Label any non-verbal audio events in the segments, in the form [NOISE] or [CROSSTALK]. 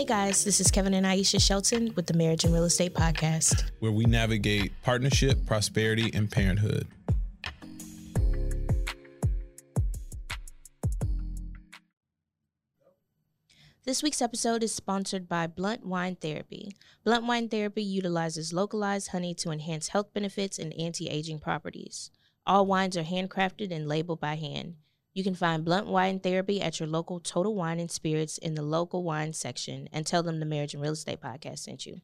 Hey guys, this is Kevin and Aisha Shelton with the Marriage and Real Estate Podcast. where we navigate partnership, prosperity, and parenthood. This week's episode is sponsored by Blunt Wine Therapy. Blunt Wine Therapy utilizes localized honey to enhance health benefits and anti aging properties. All wines are handcrafted and labeled by hand. You can find Blunt Wine Therapy at your local Total Wine and Spirits in the local wine section and tell them the Marriage and Real Estate Podcast sent you.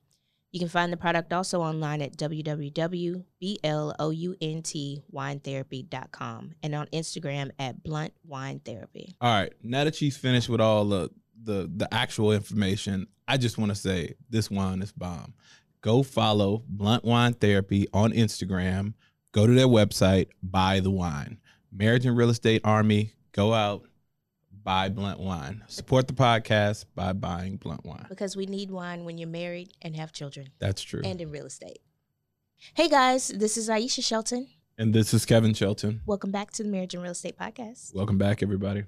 You can find the product also online at www.blountwinetherapy.com and on Instagram at Blunt Wine Therapy. All right, now that she's finished with all the the, the actual information, I just want to say this wine is bomb. Go follow Blunt Wine Therapy on Instagram. Go to their website, buy the wine. Marriage and Real Estate Army, go out, buy Blunt Wine. Support the podcast by buying Blunt Wine. Because we need wine when you're married and have children That's true. and in real estate. Hey guys, this is Aisha Shelton. and this is Kevin Shelton. Welcome back to the Marriage and Real Estate Podcast. Welcome back, everybody.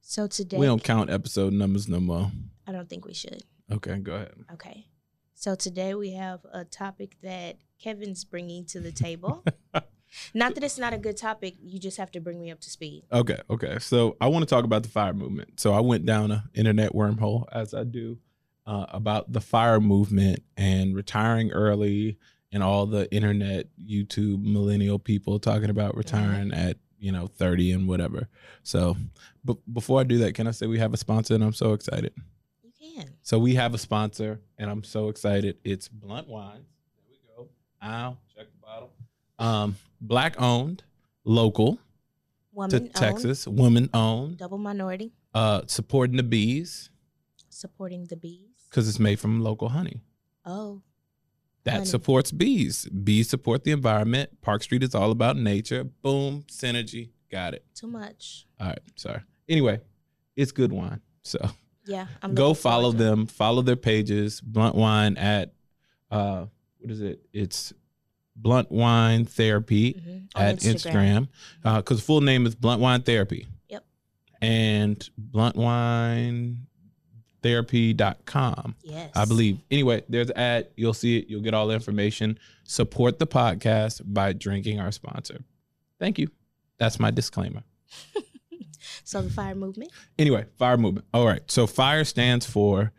So today, We don't count episode numbers no more. I don't think we should. Okay, go ahead. Okay. So today we have a topic that Kevin's bringing to the table. [LAUGHS] not that it's not a good topic, you just have to bring me up to speed. Okay, okay. So I want to talk about the fire movement. So I went down a internet wormhole as I do uh, about the fire movement and retiring early and all the internet YouTube millennial people talking about retiring at you know 30 and whatever. So but before I do that, can I say we have a sponsor and I'm so excited. You can. So we have a sponsor and I'm so excited. It's Blunt Wines. There we go. Ow, check the bottle. Um, black owned, local Woman to owned, Texas, woman owned, double minority, uh, supporting the bees supporting the bees. because it's made from local honey. Oh, That Honey. supports bees. Bees support the environment. Park Street is all about nature. Boom, synergy. Got it. too much. All right, sorry. Anyway, it's good wine. So Yeah, I'm go follow them. Follow their pages. Blunt Wine at uh, what is it? It's Blunt Wine Therapy Mhm. On at Instagram. Because full name is Blunt Wine Therapy. Yep. And blunt wine bluntwinetherapy.com. Yes. I believe. Anyway, there's an ad. You'll see it. You'll get all the information. Support the podcast by drinking our sponsor. Thank you. That's my disclaimer. [LAUGHS] So the fire movement. Anyway, fire movement. All right. So fire stands for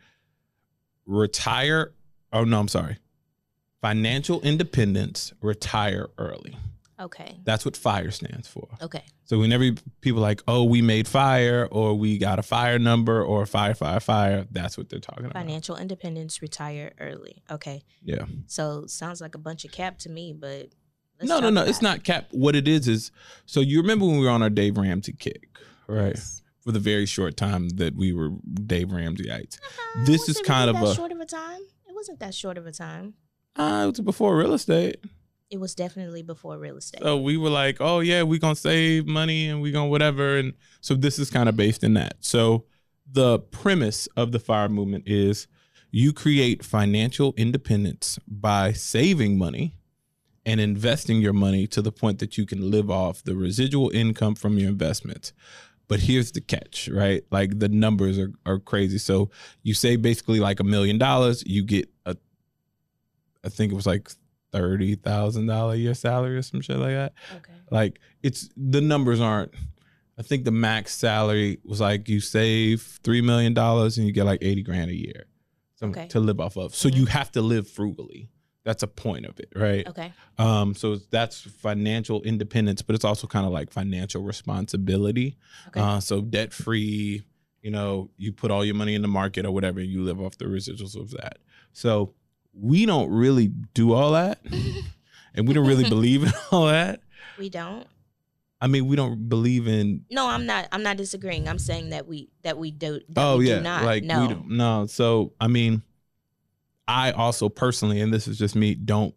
retire. Oh, no, I'm sorry. Financial independence, retire early. Okay. That's what fire stands for. Okay. So whenever people like, oh, we made fire or we got a fire number or fire, fire, fire, that's what they're talking about. Financial independence, retire early. Okay. Yeah. So sounds like a bunch of cap to me, but let's no, no, no. It's it. not cap. What it is is so you remember when we were on our Dave Ramsey kick, right? Yes. For the very short time that we were Dave Ramseyites. Uh, This is kind of a- short of a time. It wasn't that short of a time. Uh, it was before real estate. It was definitely before real estate. So we were like, oh yeah, we gonna save money and we gonna whatever. And so this is kind of based in that. So the premise of the fire movement is you create financial independence by saving money and investing your money to the point that you can live off the residual income from your investments. But here's the catch, right? Like the numbers are, are crazy. So you save basically like a million dollars, you get a I think it was like thirty thousand dollar a year salary or some shit like that. okay. Like it's the numbers aren't. I think the max salary was like you save three million dollars and you get like eighty grand a year, Okay. to live off of. So Mhm. you have to live frugally. That's a point of it, right? Okay. Um, so that's financial independence, but it's also kind of like financial responsibility. Okay. Uh, so debt free, you know, you put all your money in the market or whatever, and you live off the residuals of that. So we don't really do all that, [LAUGHS] and we don't really believe in all that. we don't. I mean, we don't believe in. No, I'm not. I'm not disagreeing. I'm saying that we that we do. That oh we yeah, do not. like no. we don't. No, so I mean, I also personally, and this is just me, don't.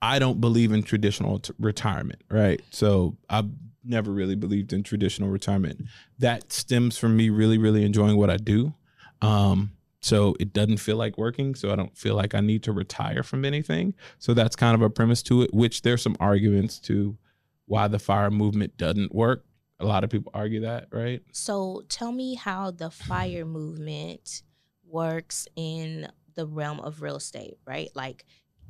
I don't believe in traditional t- retirement, right? So I've never really believed in traditional retirement. That stems from me really, really enjoying what I do. Um, so it doesn't feel like working. So I don't feel like I need to retire from anything. So that's kind of a premise to it, which there's some arguments to why the fire movement doesn't work. A lot of people argue that, right? So tell me how the fire movement works in the realm of real estate, right? Like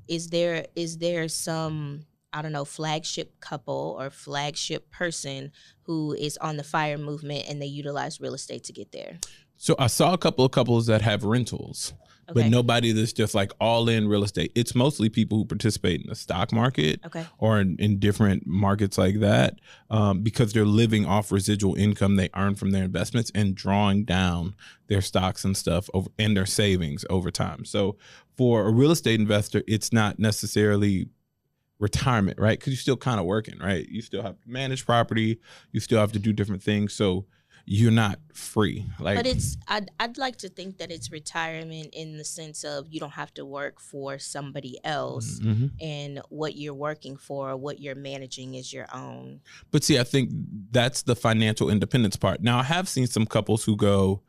is there is there some I don't know, flagship couple or flagship person who is on the fire movement and they utilize real estate to get there. So I saw a couple of couples that have rentals, okay. but nobody that's just like all in real estate. It's mostly people who participate in the stock market okay. or in, in, different markets like that um, because they're living off residual income they earn from their investments and drawing down their stocks and stuff over and their savings over time. So for a real estate investor, it's not necessarily retirement, right? Because you're still kind of working, right? You still have to manage property, you still have to do different things. So you're not free. Like, but it's I'd I'd like to think that it's retirement in the sense of you don't have to work for somebody else, mm-hmm. and what you're working for, what you're managing is your own. But see, I think that's the financial independence part. Now, I have seen some couples who go.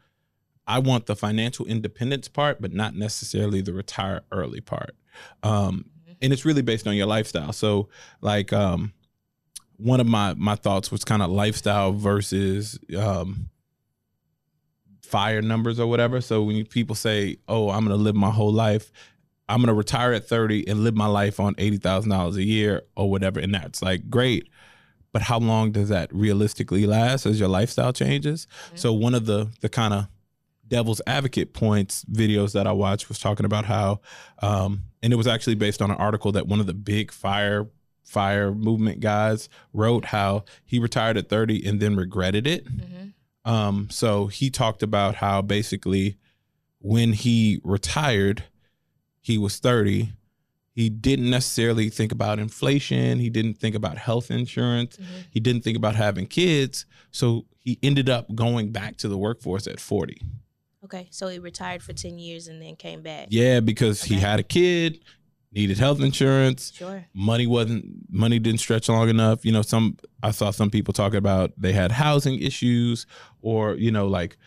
I want the financial independence part, but not necessarily the retire early part. Um, and it's really based on your lifestyle. So like um one of my my thoughts was kind of lifestyle versus um fire numbers or whatever. So when you, people say, "Oh, I'm going to live my whole life," I'm going to retire at 30 and live my life on $80,000 a year or whatever and that's like great. But how long does that realistically last as your lifestyle changes? Mm-hmm. So one of the the kind of devil's advocate points videos that I watched was talking about how, um, and it was actually based on an article that one of the big fire fire movement guys wrote how he retired at 30 and then regretted it. Mm-hmm. Um, so he talked about how basically when he retired, he was 30. He didn't necessarily think about inflation. He didn't think about health insurance. Mm-hmm. He didn't think about having kids. So he ended up going back to the workforce at 40. Okay, so he retired for ten years and then came back. Yeah, because okay. he had a kid, needed health insurance. Sure. Money wasn't money didn't stretch long enough. You know, some I saw some people talking about they had housing issues, or you know, like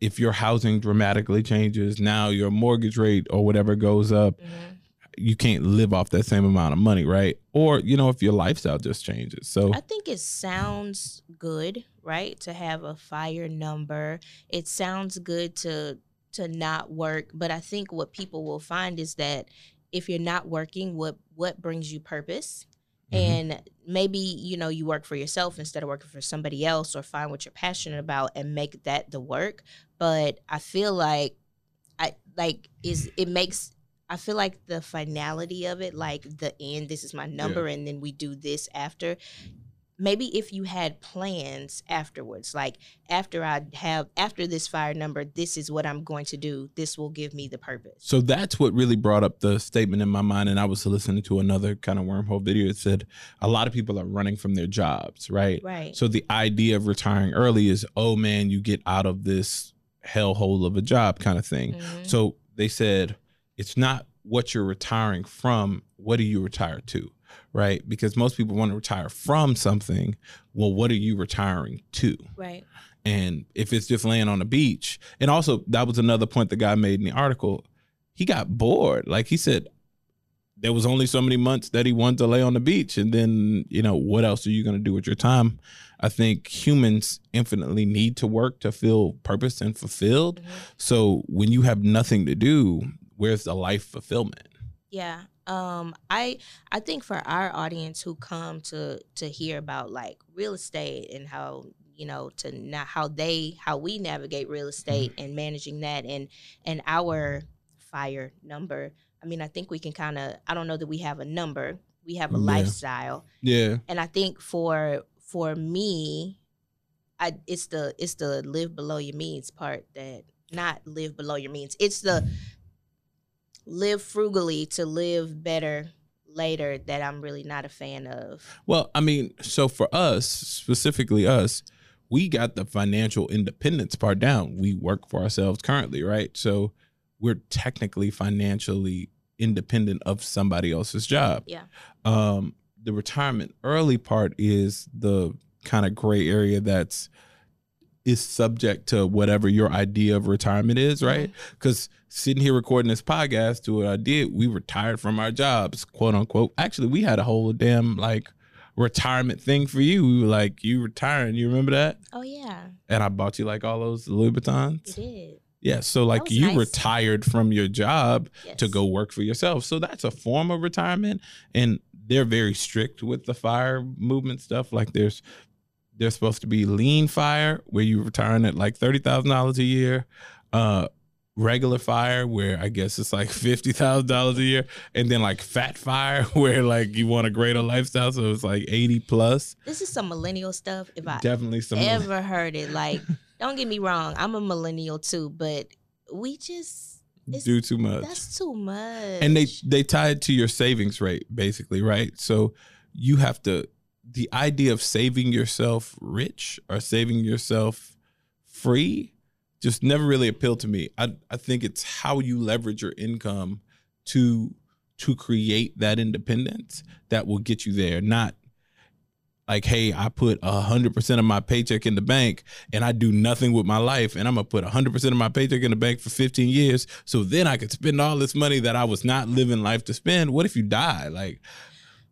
if your housing dramatically changes, now your mortgage rate or whatever goes up. Mm-hmm you can't live off that same amount of money, right? Or, you know, if your lifestyle just changes. So I think it sounds good, right? To have a fire number. It sounds good to to not work, but I think what people will find is that if you're not working, what what brings you purpose? Mm-hmm. And maybe, you know, you work for yourself instead of working for somebody else or find what you're passionate about and make that the work. But I feel like I like is it makes I feel like the finality of it, like the end, this is my number, yeah. and then we do this after. Maybe if you had plans afterwards, like after I have after this fire number, this is what I'm going to do. This will give me the purpose. So that's what really brought up the statement in my mind. And I was listening to another kind of wormhole video. It said a lot of people are running from their jobs, right? Right. So the idea of retiring early is, oh man, you get out of this hellhole of a job kind of thing. Mm-hmm. So they said it's not what you're retiring from. What do you retire to? Right? Because most people want to retire from something. Well, what are you retiring to? Right. And if it's just laying on the beach, and also that was another point the guy made in the article. He got bored. Like he said, there was only so many months that he wanted to lay on the beach. And then, you know, what else are you going to do with your time? I think humans infinitely need to work to feel purpose and fulfilled. Mm-hmm. So when you have nothing to do, where's the life fulfillment? Yeah. Um, I I think for our audience who come to to hear about like real estate and how you know to not how they how we navigate real estate mm-hmm. and managing that and and our fire number. I mean, I think we can kind of I don't know that we have a number. We have a yeah. lifestyle. Yeah. And I think for for me, I it's the it's the live below your means part that not live below your means. It's the live frugally to live better later that I'm really not a fan of. Well, I mean, so for us, specifically us, we got the financial independence part down. We work for ourselves currently, right? So we're technically financially independent of somebody else's job. Yeah. Um, the retirement early part is the kind of gray area that's is subject to whatever your idea of retirement is, right? Because mm-hmm. sitting here recording this podcast to what I did, we retired from our jobs, quote unquote. Actually, we had a whole damn like retirement thing for you. We were like, you retiring. You remember that? Oh yeah. And I bought you like all those Louis Vuittons. You did. Yeah, so like you nice. retired from your job Yes. to go work for yourself. So that's a form of retirement and they're very strict with the fire movement stuff. Like there's there's supposed to be lean fire where you retiring at like $30,000 a year. Uh regular fire where I guess it's like [LAUGHS] $50,000 a year and then like fat fire [LAUGHS] where like you want a greater lifestyle so it's like 80 plus. This is some millennial stuff. If I Definitely some ever heard it, like, [LAUGHS] don't get me wrong, I'm a millennial too, but we just do too much. that's too much. and they they tie it to your savings rate basically right so you have to the idea of saving yourself rich or saving yourself free just never really appealed to me. I i think it's how you leverage your income to to create that independence that will get you there not like hey i put a hundred percent of my paycheck in the bank and i do nothing with my life and i'm gonna put a hundred percent of my paycheck in the bank for 15 years so then i could spend all this money that i was not living life to spend. What if you die? Like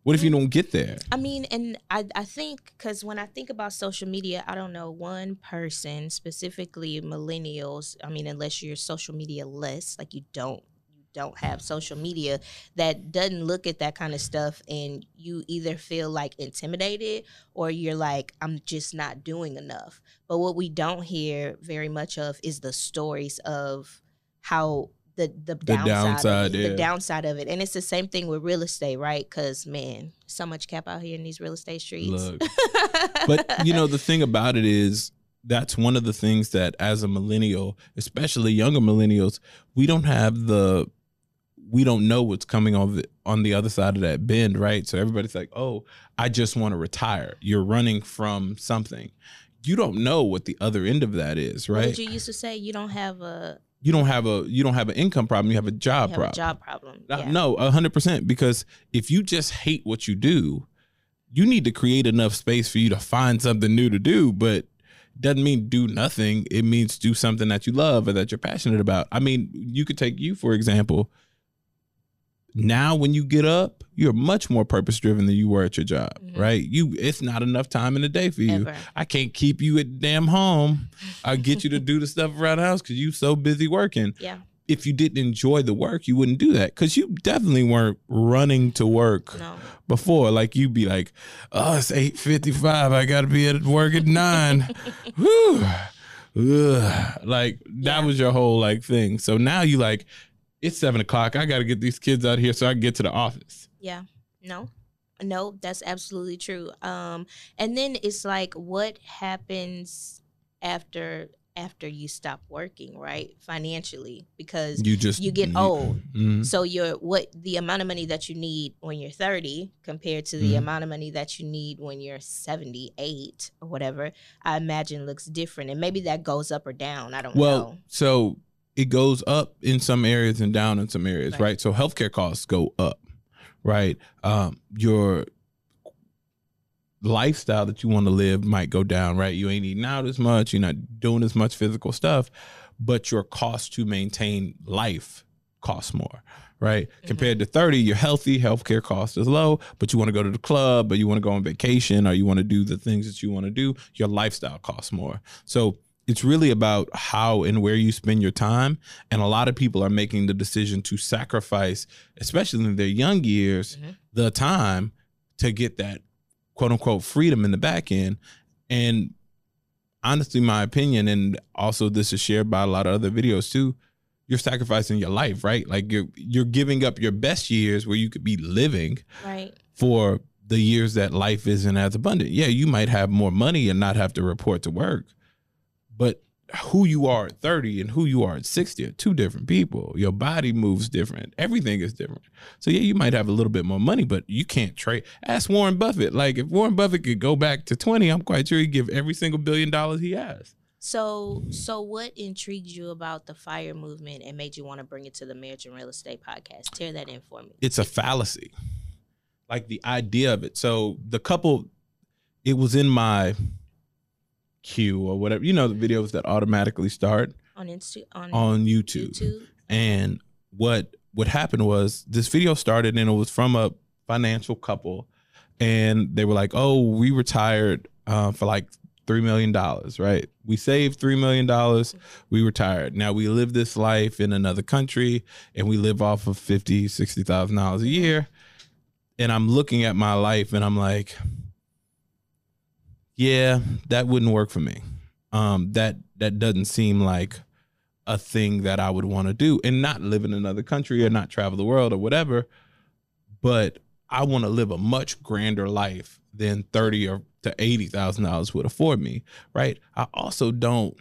what if you don't get there I mean, and I, I think because when I think about social media, I don't know one person, specifically millennials. I mean, unless you're social media less, like you don't you don't have social media that doesn't look at that kind of stuff, and you either feel like intimidated or you're like, I'm just not doing enough. But what we don't hear very much of is the stories of how the the, downside, downside, of it, yeah. the downside of it, and it's the same thing with real estate, right? Because man, so much cap out here in these real estate streets. Look. but you know the thing about it is that's one of the things that as a millennial especially younger millennials we don't have the we don't know what's coming on the on the other side of that bend right so everybody's like oh i just want to retire you're running from something you don't know what the other end of that is What right did you used to say? You don't have a, you don't have a you don't have an income problem you have a job have problem a job problem. Yeah. No, a hundred percent. Because if you just hate what you do, you need to create enough space for you to find something new to do. But doesn't mean do nothing. It means do something that you love or that you're passionate about. I mean, you could take you for example. Now, when you get up, you're much more purpose driven than you were at your job, Mhm. right? You, it's not enough time in the day for you. Ever. I can't keep you at damn home. I get you to [LAUGHS] do the stuff around the house because you so busy working Yeah. if you didn't enjoy the work, you wouldn't do that because you definitely weren't running to work No. before. Like you'd be like, "Oh, it's eight fifty-five. I got to be at work at nine. [LAUGHS] Whew. Ugh. Like that Yeah. was your whole like thing. So now you like, it's seven o'clock. I got to get these kids out here so I can get to the office. Yeah. No. No, that's absolutely true. Um, and then it's like what happens after after you stop working, right? Financially. Because You just you get old. Mhm. So your what the amount of money that you need when you're 30 compared to the Mhm. amount of money that you need when you're 78 or whatever, I imagine looks different. And maybe that goes up or down. I don't Well, know. Well, so it goes up in some areas and down in some areas, Right. right? So healthcare costs go up, right? Um, your lifestyle that you want to live might go down, right? You ain't eating out as much, you're not doing as much physical stuff, but your cost to maintain life costs more. Right. Compared to 30, you're healthy, healthcare cost is low, but you want to go to the club or you want to go on vacation or you want to do the things that you want to do, your lifestyle costs more. So it's really about how and where you spend your time. And a lot of people are making the decision to sacrifice, especially in their young years, Mhm. the time to get that quote unquote freedom in the back end. And honestly, my opinion, and also this is shared by a lot of other videos too, you're sacrificing your life, right? Like you're you're giving up your best years where you could be living Right. for the years that life isn't as abundant. Yeah, you might have more money and not have to report to work, but who you are at 30 and who you are at 60 are two different people. Your body moves different. Everything is different. So yeah, you might have a little bit more money, but you can't trade. Ask Warren Buffett. Like if Warren Buffett could go back to 20, I'm quite sure he'd give every single billion dollars he has. So, so what intrigued you about the fire movement and made you want to bring it to the Marriage and Real Estate podcast? Tear that in for me. it's a fallacy. Like the idea of it. So the couple, it was in my queue or whatever. You know the videos that automatically start On Insta, on, on YouTube. YouTube. And what what happened was this video started and it was from a financial couple, and they were like, "Oh, we retired uh, for like three million dollars, right? We saved three million dollars, we retired. Now we live this life in another country and we live off of fifty, sixty thousand dollars a year. And I'm looking at my life and I'm like, yeah, that wouldn't work for me. Um, that that doesn't seem like a thing that I would want to do and not live in another country or not travel the world or whatever. But I want to live a much grander life than thirty or to eighty thousand dollars would afford me, right? I also don't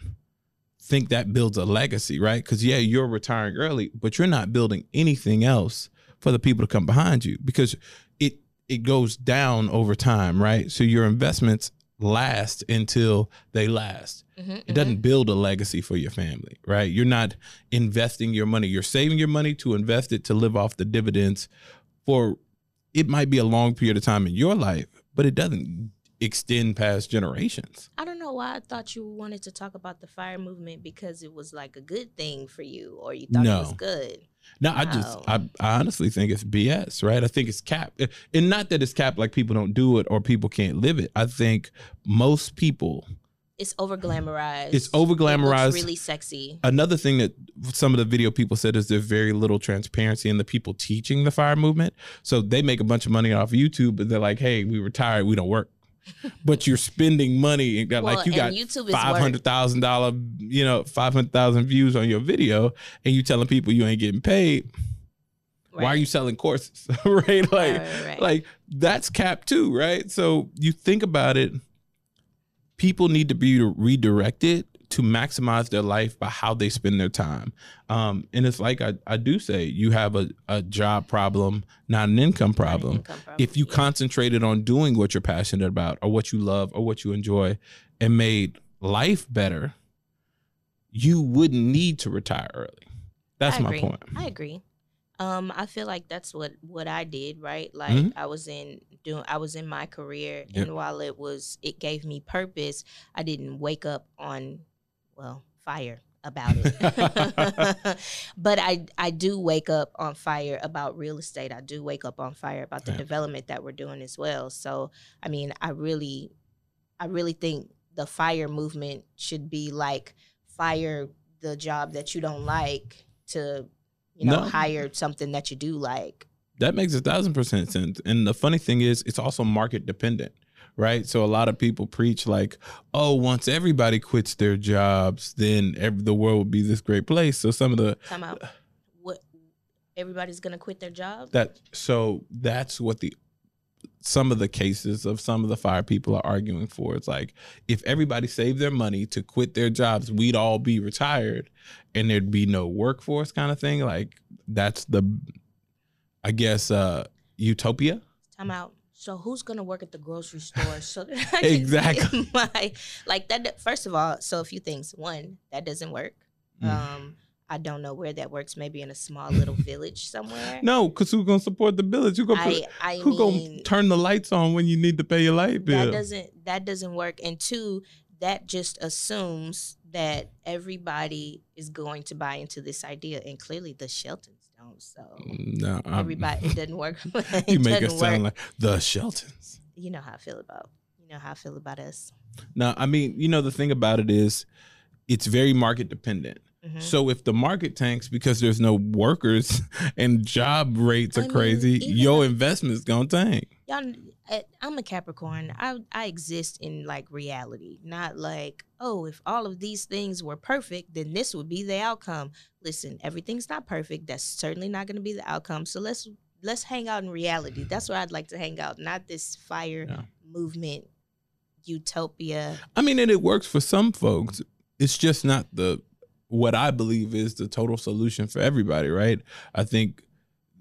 think that builds a legacy, right? Because yeah, you're retiring early, but you're not building anything else for the people to come behind you because it it goes down over time, right? So your investments last until they last. Mm-hmm, It doesn't build a legacy for your family, right? You're not investing your money. You're saving your money to invest it to live off the dividends for it might be a long period of time in your life, but it doesn't extend past generations. I don't know why I thought you wanted to talk about the fire movement because it was like a good thing for you, or you thought it was good. No, I just I, I honestly think it's BS, right? I think it's cap, eh, And not that it's capped like people don't do it or people can't live it. I think most people It's over glamorized. It's over-glamorized. Really sexy. another thing that some of the video people said is there's very little transparency in the people teaching the fire movement. So they make a bunch of money off YouTube, but they're like, "Hey, we retired, we don't work." But you're spending money and got Well, like you got five hundred thousand dollar, you know, five hundred thousand views on your video, and you telling people you ain't getting paid. Why are you selling courses? [LAUGHS] right? Like, Right, right, right. like that's cap too, right? So you think about it, people need to be redirected to maximize their life by how they spend their time. Um, and it's like I, I do say, you have a, a job problem, not an income Not an problem. income problem, If you yeah. concentrated on doing what you're passionate about or what you love or what you enjoy and made life better, you wouldn't need to retire early. That's my point. I agree. Um, I feel like that's what what I did, right? Like Mhm. I was in doing I was in my career Yep. and while it was it gave me purpose, I didn't wake up on well, fire about it. [LAUGHS] [LAUGHS] but I I do wake up on fire about real estate. I do wake up on fire about the Yeah. development that we're doing as well. So, I mean, I really I really think the fire movement should be like fire the job that you don't like to you know No. hire something that you do like That makes a thousand percent sense. And the funny thing is, it's also market dependent, right? So a lot of people preach like, "Oh, once everybody quits their jobs, then ev the world will be this great place." So some of the come out what everybody's gonna quit their job that so that's what the some of the cases of some of the fire people are arguing for. It's like if everybody saved their money to quit their jobs, we'd all be retired and there'd be no workforce kind of thing. Like that's the I guess uh utopia. time out so who's gonna work at the grocery store so that [LAUGHS] I can Exactly. [LAUGHS] get my like that first of all so a few things one that doesn't work Mm. um I don't know where that works maybe in a small little [LAUGHS] village somewhere No, because who's gonna support the village? Who gonna put, I I who mean gonna turn the lights on when you need to pay your light bill? that doesn't that doesn't work and two that just assumes that everybody is going to buy into this idea and clearly the sheltons don't so no, I'm- everybody it doesn't work [LAUGHS] it you make it sound work. like the Sheltons. you know how i feel about you know how i feel about us No, I mean, you know, the thing about it is, it's very market dependent. Mhm. So if the market tanks because there's no workers [LAUGHS] and job rates are I mean, crazy, your if- investment's gonna tank. y'all I- i'm a capricorn i i exist in like reality not like oh if all of these things were perfect then this would be the outcome listen everything's not perfect that's certainly not going to be the outcome so let's let's hang out in reality that's where i'd like to hang out not this fire Yeah. movement utopia I mean, and it works for some folks. It's just not the what I believe is the total solution for everybody, right? I think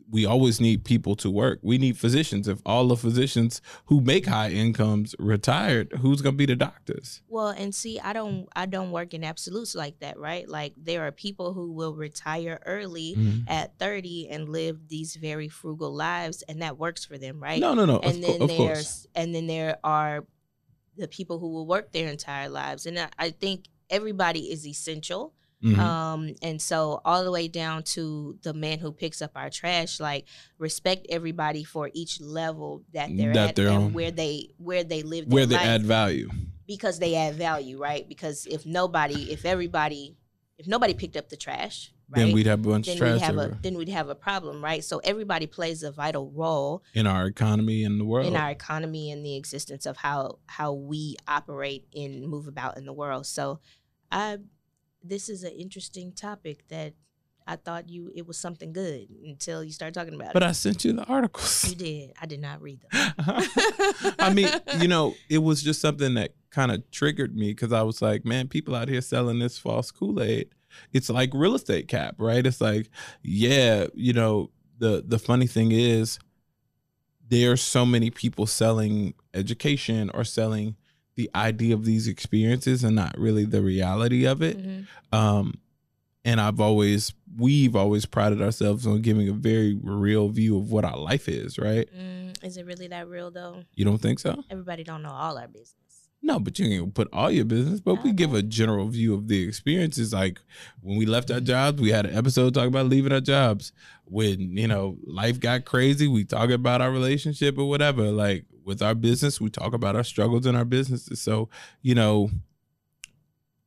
we always need people to work. We need physicians. If all the physicians who make high incomes retired, who's gonna be the doctors? Well, and see, I don't I don't work in absolutes like that, right? Like there are people who will retire early Mm-hmm. at 30 and live these very frugal lives and that works for them, right? No, no, no. and of, then co- there's course. and then there are the people who will work their entire lives. And I, I think everybody is essential. Mhm. Um, and so all the way down to the man who picks up our trash, like respect everybody for each level that they're That at they're and on. where they where they live Where they life add value. because they add value, right? Because if nobody, if everybody, if nobody picked up the trash, right, Then we'd have a bunch then of trash we'd have a then we'd have a problem, right? So everybody plays a vital role in our economy and the world. in our economy and the existence of how how we operate and move about in the world. So, I this is an interesting topic that I thought you it was something good until you started talking about but it. But I sent you the articles. you did. I did not read them. [LAUGHS] I mean, you know, it was just something that kind of triggered me because I was like, man, people out here selling this false Kool Aid. It's like real estate cap, right? It's like, yeah, you know, the the funny thing is, there's so many people selling education or selling the idea of these experiences and not really the reality of it. Mhm. Um, and I've always, we've always prided ourselves on giving a very real view of what our life is, right? Mm, is it really that real though? You don't think so? Everybody don't know all our business. No, but you can put all your business. But we give a general view of the experiences. Like when we left our jobs, we had an episode talking about leaving our jobs. When you know life got crazy, we talk about our relationship or whatever. Like with our business, we talk about our struggles in our businesses. So you know,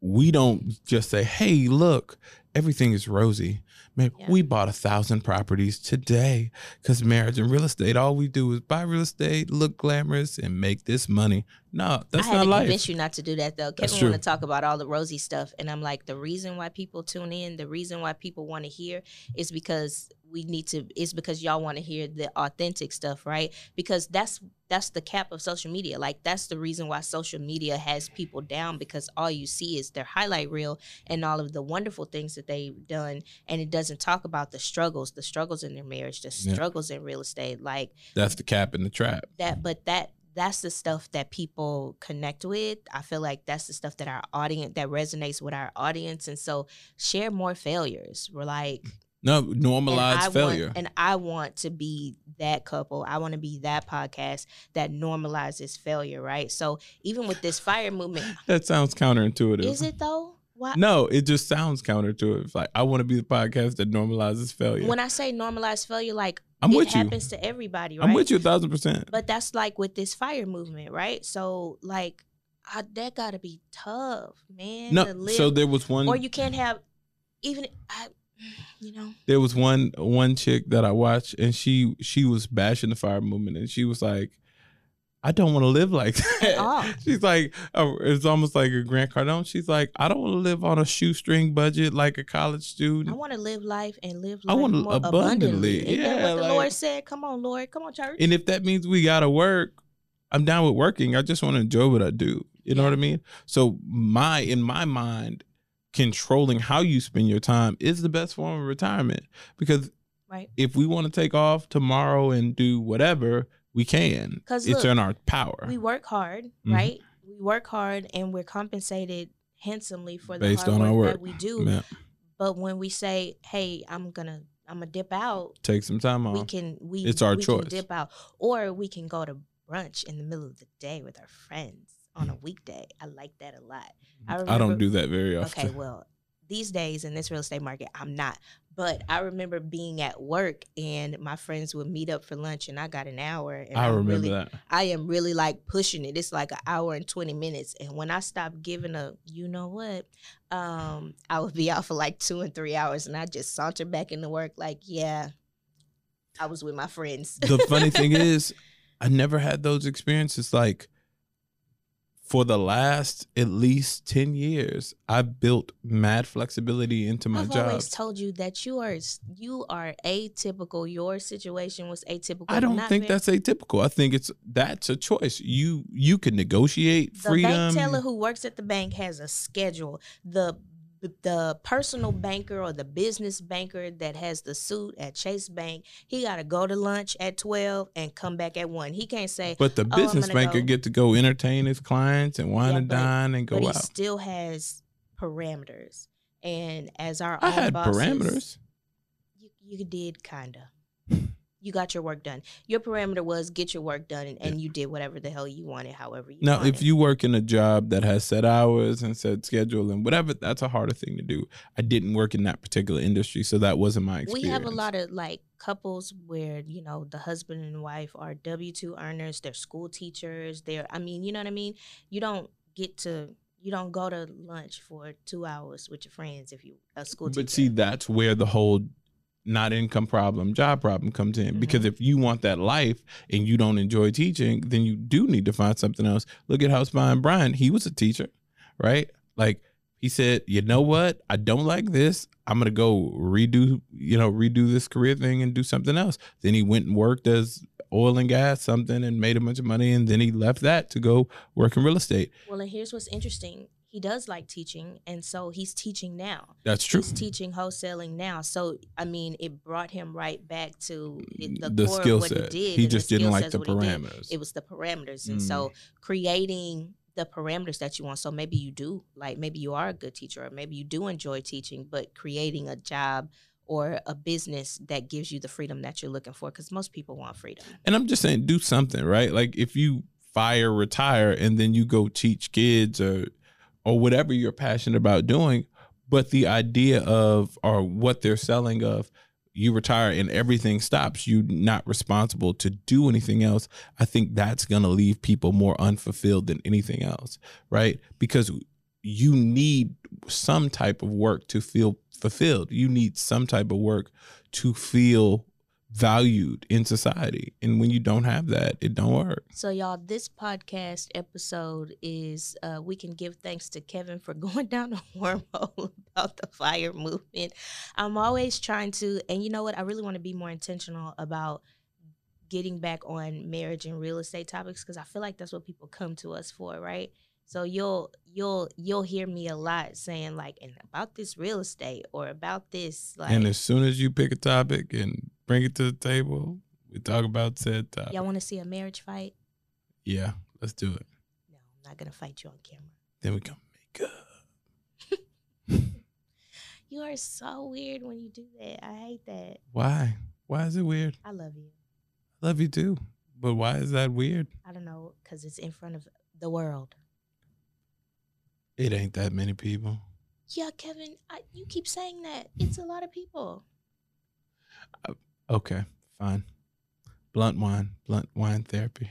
we don't just say, "Hey, look, everything is rosy." Man, Yeah. we bought a thousand properties today because marriage and real estate. All we do is buy real estate, look glamorous, and make this money. No, that's I had not to life. convince you not to do that though. Kevin want to talk about all the rosy stuff, and I'm like, the reason why people tune in, the reason why people want to hear, is because we need to. Is because y'all want to hear the authentic stuff, right? Because that's that's the cap of social media. Like that's the reason why social media has people down because all you see is their highlight reel and all of the wonderful things that they've done, and it doesn't talk about the struggles, the struggles in their marriage, the Yeah. struggles in real estate, like That's the cap in the trap. that but that that's the stuff that people connect with i feel like that's the stuff that our audience that resonates with our audience and so share more failures we're like mm. No, and normalize failure. want, and i want to be that couple i want to be that podcast that normalizes failure right so even with this fire movement [SIGHS] that sounds counterintuitive. is it though why No, it just sounds counterintuitive. Like I want to be the podcast that normalizes failure. when i say normalize failure like I'm it with you. It happens to everybody right I'm with you a thousand percent. But that's like with this fire movement, right? So like I, that got to be tough, man. No, so there was one. or you can't have even I, you know. there was one one chick that I watched, and she she was bashing the fire movement, and she was like, "I don't want to live like that." [LAUGHS] She's like, uh, it's almost like a Grant Cardone. She's like, "I don't want to live on a shoestring budget like a college student. I want to live life and live life I wanna more abundantly. abundantly. Yeah, what the like- Lord said? Come on, Lord. Come on, church. And if that means we gotta work, I'm down with working. I just want to enjoy what I do. You know Yeah. what I mean? So my in my mind, controlling how you spend your time is the best form of retirement. Because right. if we want to take off tomorrow and do whatever, we can because it's look, in our power. We work hard, Mhm. right? We work hard and we're compensated handsomely for the Based hard on our work, work. that we do. Yeah, But when we say, "Hey, I'm gonna, I'm gonna dip out," take some time off. we can we It's our we choice. can dip out or we can go to brunch in the middle of the day with our friends on a weekday i like that a lot i, I don't do that very often. okay well these days in this real estate market i'm not but i remember being at work and my friends would meet up for lunch and i got an hour and I I'm remember really, that. i am really like pushing it it's like an hour and 20 minutes and when i stopped giving a you know what um i would be [LAUGHS] out for like two and three hours and i just saunter back into work like yeah i was with my friends the funny thing [LAUGHS] is, I never had those experiences. Like for the last at least ten years, I built mad flexibility into my job. I've job. always told you that you are you are atypical. Your situation was atypical. I don't think very- that's atypical. I think it's that's a choice. You you can negotiate the freedom. bank teller who works at the bank has a schedule. The the personal banker or the business banker that has the suit at Chase Bank, he got to go to lunch at twelve and come back at one. He can't say, but the "Oh, business gonna banker go." get to go entertain his clients and wine Yeah, and but- dine and go but he out. still has parameters. And as our I own had bosses, parameters. You, you did kinda. You got your work done. Your parameter was get your work done, and, and you did whatever the hell you wanted, however you. Now, if you work in a job that has set hours and set schedule and whatever, that's a harder thing to do. I didn't work in that particular industry, so that wasn't my experience. we have a lot of like couples where you know the husband and wife are W two earners, they're school teachers, they're I mean, you know what I mean. You don't get to you don't go to lunch for two hours with your friends if you a school teacher. But see, that's where the whole not income problem, job problem comes in. Mhm. Because if you want that life and you don't enjoy teaching, then you do need to find something else. Look at House Buying Brian. He was a teacher, right? Like he said, you know what? I don't like this. I'm gonna go redo, you know, redo this career thing and do something else. Then he went and worked as oil and gas something and made a bunch of money and then he left that to go work in real estate. well, and here's what's interesting. He does like teaching, and so he's teaching now. That's true. He's teaching wholesaling now. So I mean, it brought him right back to it- the, The core skill of what set. he did. He just didn't like the what he did. parameters. It was the parameters, and Mm. so creating the parameters that you want. So maybe you do like maybe you are a good teacher, or maybe you do enjoy teaching, but creating a job or a business that gives you the freedom that you're looking for, because most people want freedom. And I'm just saying, do something, right? Like if you fire, retire, and then you go teach kids or or whatever you're passionate about doing, but the idea of or what they're selling of you retire and everything stops, you not responsible to do anything else. I think that's gonna leave people more unfulfilled than anything else, right? Because you need some type of work to feel fulfilled. You need some type of work to feel valued in society. And when you don't have that, it don't work. So y'all, this podcast episode is uh we can give thanks to Kevin for [LAUGHS] going down a wormhole about the fire movement. I'm always trying to and you know what, I really want to be more intentional about getting back on marriage and real estate topics because I feel like that's what people come to us for, right? So you'll you'll you'll hear me a lot saying like and about this real estate or about this like and as soon as you pick a topic and bring it to the table, we talk about said topic. y'all want to see a marriage fight? yeah, let's do it. No, I'm not gonna fight you on camera. Then we can make up. [LAUGHS] You are so weird when you do that. I hate that. Why? Why is it weird? I love you. I love you too. But why is that weird? I don't know because it's in front of the world. It ain't that many people. Yeah, Kevin, I, you keep saying that. It's a lot of people. Okay, fine. Blunt wine, blunt wine therapy.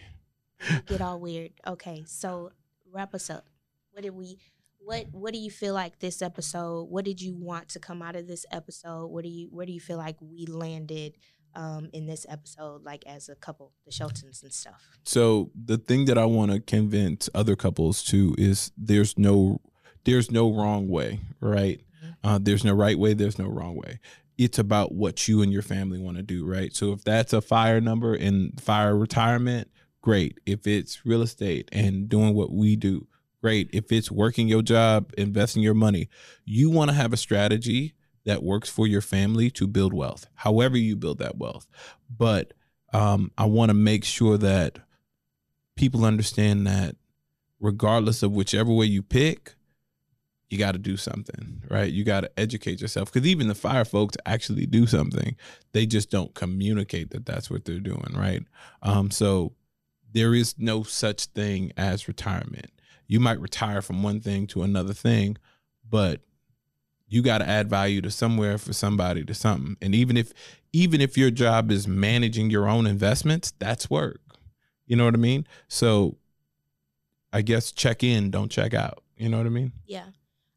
You get all weird. Okay, so wrap us up. What did we? What What do you feel like this episode? What did you want to come out of this episode? What do you Where do you feel like we landed um, in this episode, like as a couple, the Sheltons and stuff? So the thing that I want to convince other couples to is there's no there's no wrong way, right? Mhm. Uh, there's no right way. There's no wrong way. It's about what you and your family want to do, right? So if that's a fire number and fire retirement, great. If it's real estate and doing what we do, great. If it's working your job, investing your money, you want to have a strategy that works for your family to build wealth, however you build that wealth. But um, I want to make sure that people understand that regardless of whichever way you pick, you got to do something, right? You got to educate yourself because even the fire folks actually do something. They just don't communicate that that's what they're doing, right? Um, so there is no such thing as retirement. You might retire from one thing to another thing, but you got to add value to somewhere for somebody to something. And even if even if your job is managing your own investments, that's work. You know what I mean? So I guess check in, don't check out. You know what I mean? Yeah.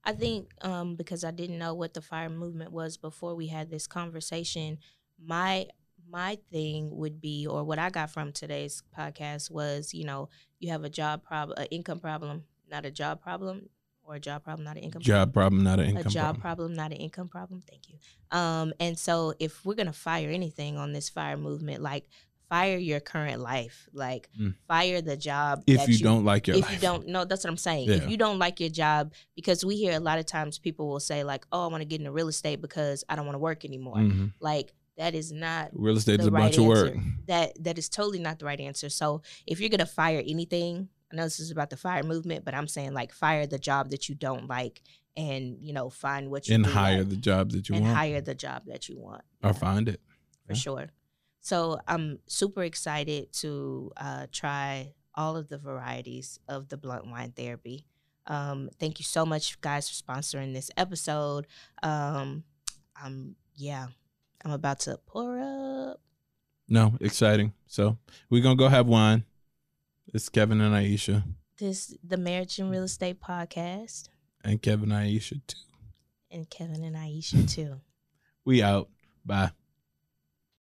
I think um, because I didn't know what the fire movement was before we had this conversation, my my thing would be, or what I got from today's podcast was, you know, you have a job problem, an income problem, not a job problem, or a job problem, not an income problem Job problem, not an a income job problem. problem, not an income problem. Thank you. Um, and so if we're gonna fire anything on this fire movement, like fire your current life, like Mm. fire the job. If that you, don't like your if life. you don't no, that's what I'm saying. Yeah. If you don't like your job, because we hear a lot of times people will say like, "Oh, I want to get into real estate because I don't want to work anymore." Mhm. Like that is not Real estate is a bunch right of work. answer. that that is totally not the right answer. So if you're gonna fire anything, I know this is about the fire movement, but I'm saying like fire the job that you don't like, and you know find what you And hire like, the job that you and want. hire the job that you want or find it. for yeah. sure. So I'm super excited to uh, try all of the varieties of the blunt wine therapy. Um, thank you so much, guys, for sponsoring this episode. Um, I'm yeah, I'm about to pour up. No, exciting. So we're gonna go have wine. It's Kevin and Aisha. This the Marriage and Real Estate Podcast. And Kevin and Aisha too. And Kevin and Aisha too. We out. Bye.